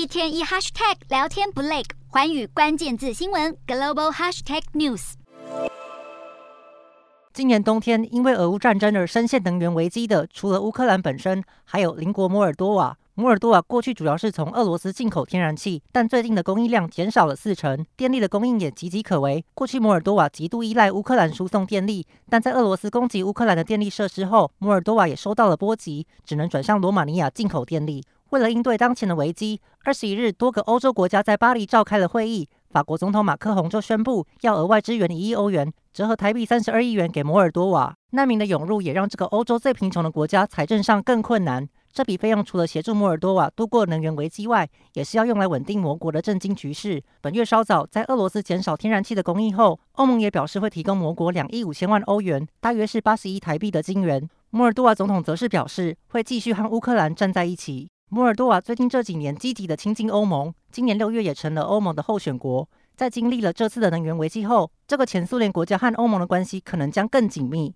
一天一 hashtag 聊天不累，寰宇关键字新闻 global hashtag news。今年冬天因为俄乌战争而深陷能源危机的，除了乌克兰本身，还有邻国摩尔多瓦。摩尔多瓦过去主要是从俄罗斯进口天然气，但最近的供应量减少了四成，电力的供应也岌岌可危。过去摩尔多瓦极度依赖乌克兰输送电力，但在俄罗斯攻击乌克兰的电力设施后，摩尔多瓦也受到了波及，只能转向罗马尼亚进口电力。为了应对当前的危机，二十一日，多个欧洲国家在巴黎召开了会议。法国总统马克宏就宣布要额外支援一亿欧元，折合台币三十二亿元给摩尔多瓦。难民的涌入也让这个欧洲最贫穷的国家财政上更困难。这笔费用除了协助摩尔多瓦度过能源危机外，也是要用来稳定摩国的政经局势。本月稍早，在俄罗斯减少天然气的供应后，欧盟也表示会提供摩国两亿五千万欧元，大约是八十亿台币的金元。摩尔多瓦总统则是表示会继续和乌克兰站在一起。摩尔多瓦最近这几年积极的亲近欧盟，今年六月也成了欧盟的候选国。在经历了这次的能源危机后，这个前苏联国家和欧盟的关系可能将更紧密。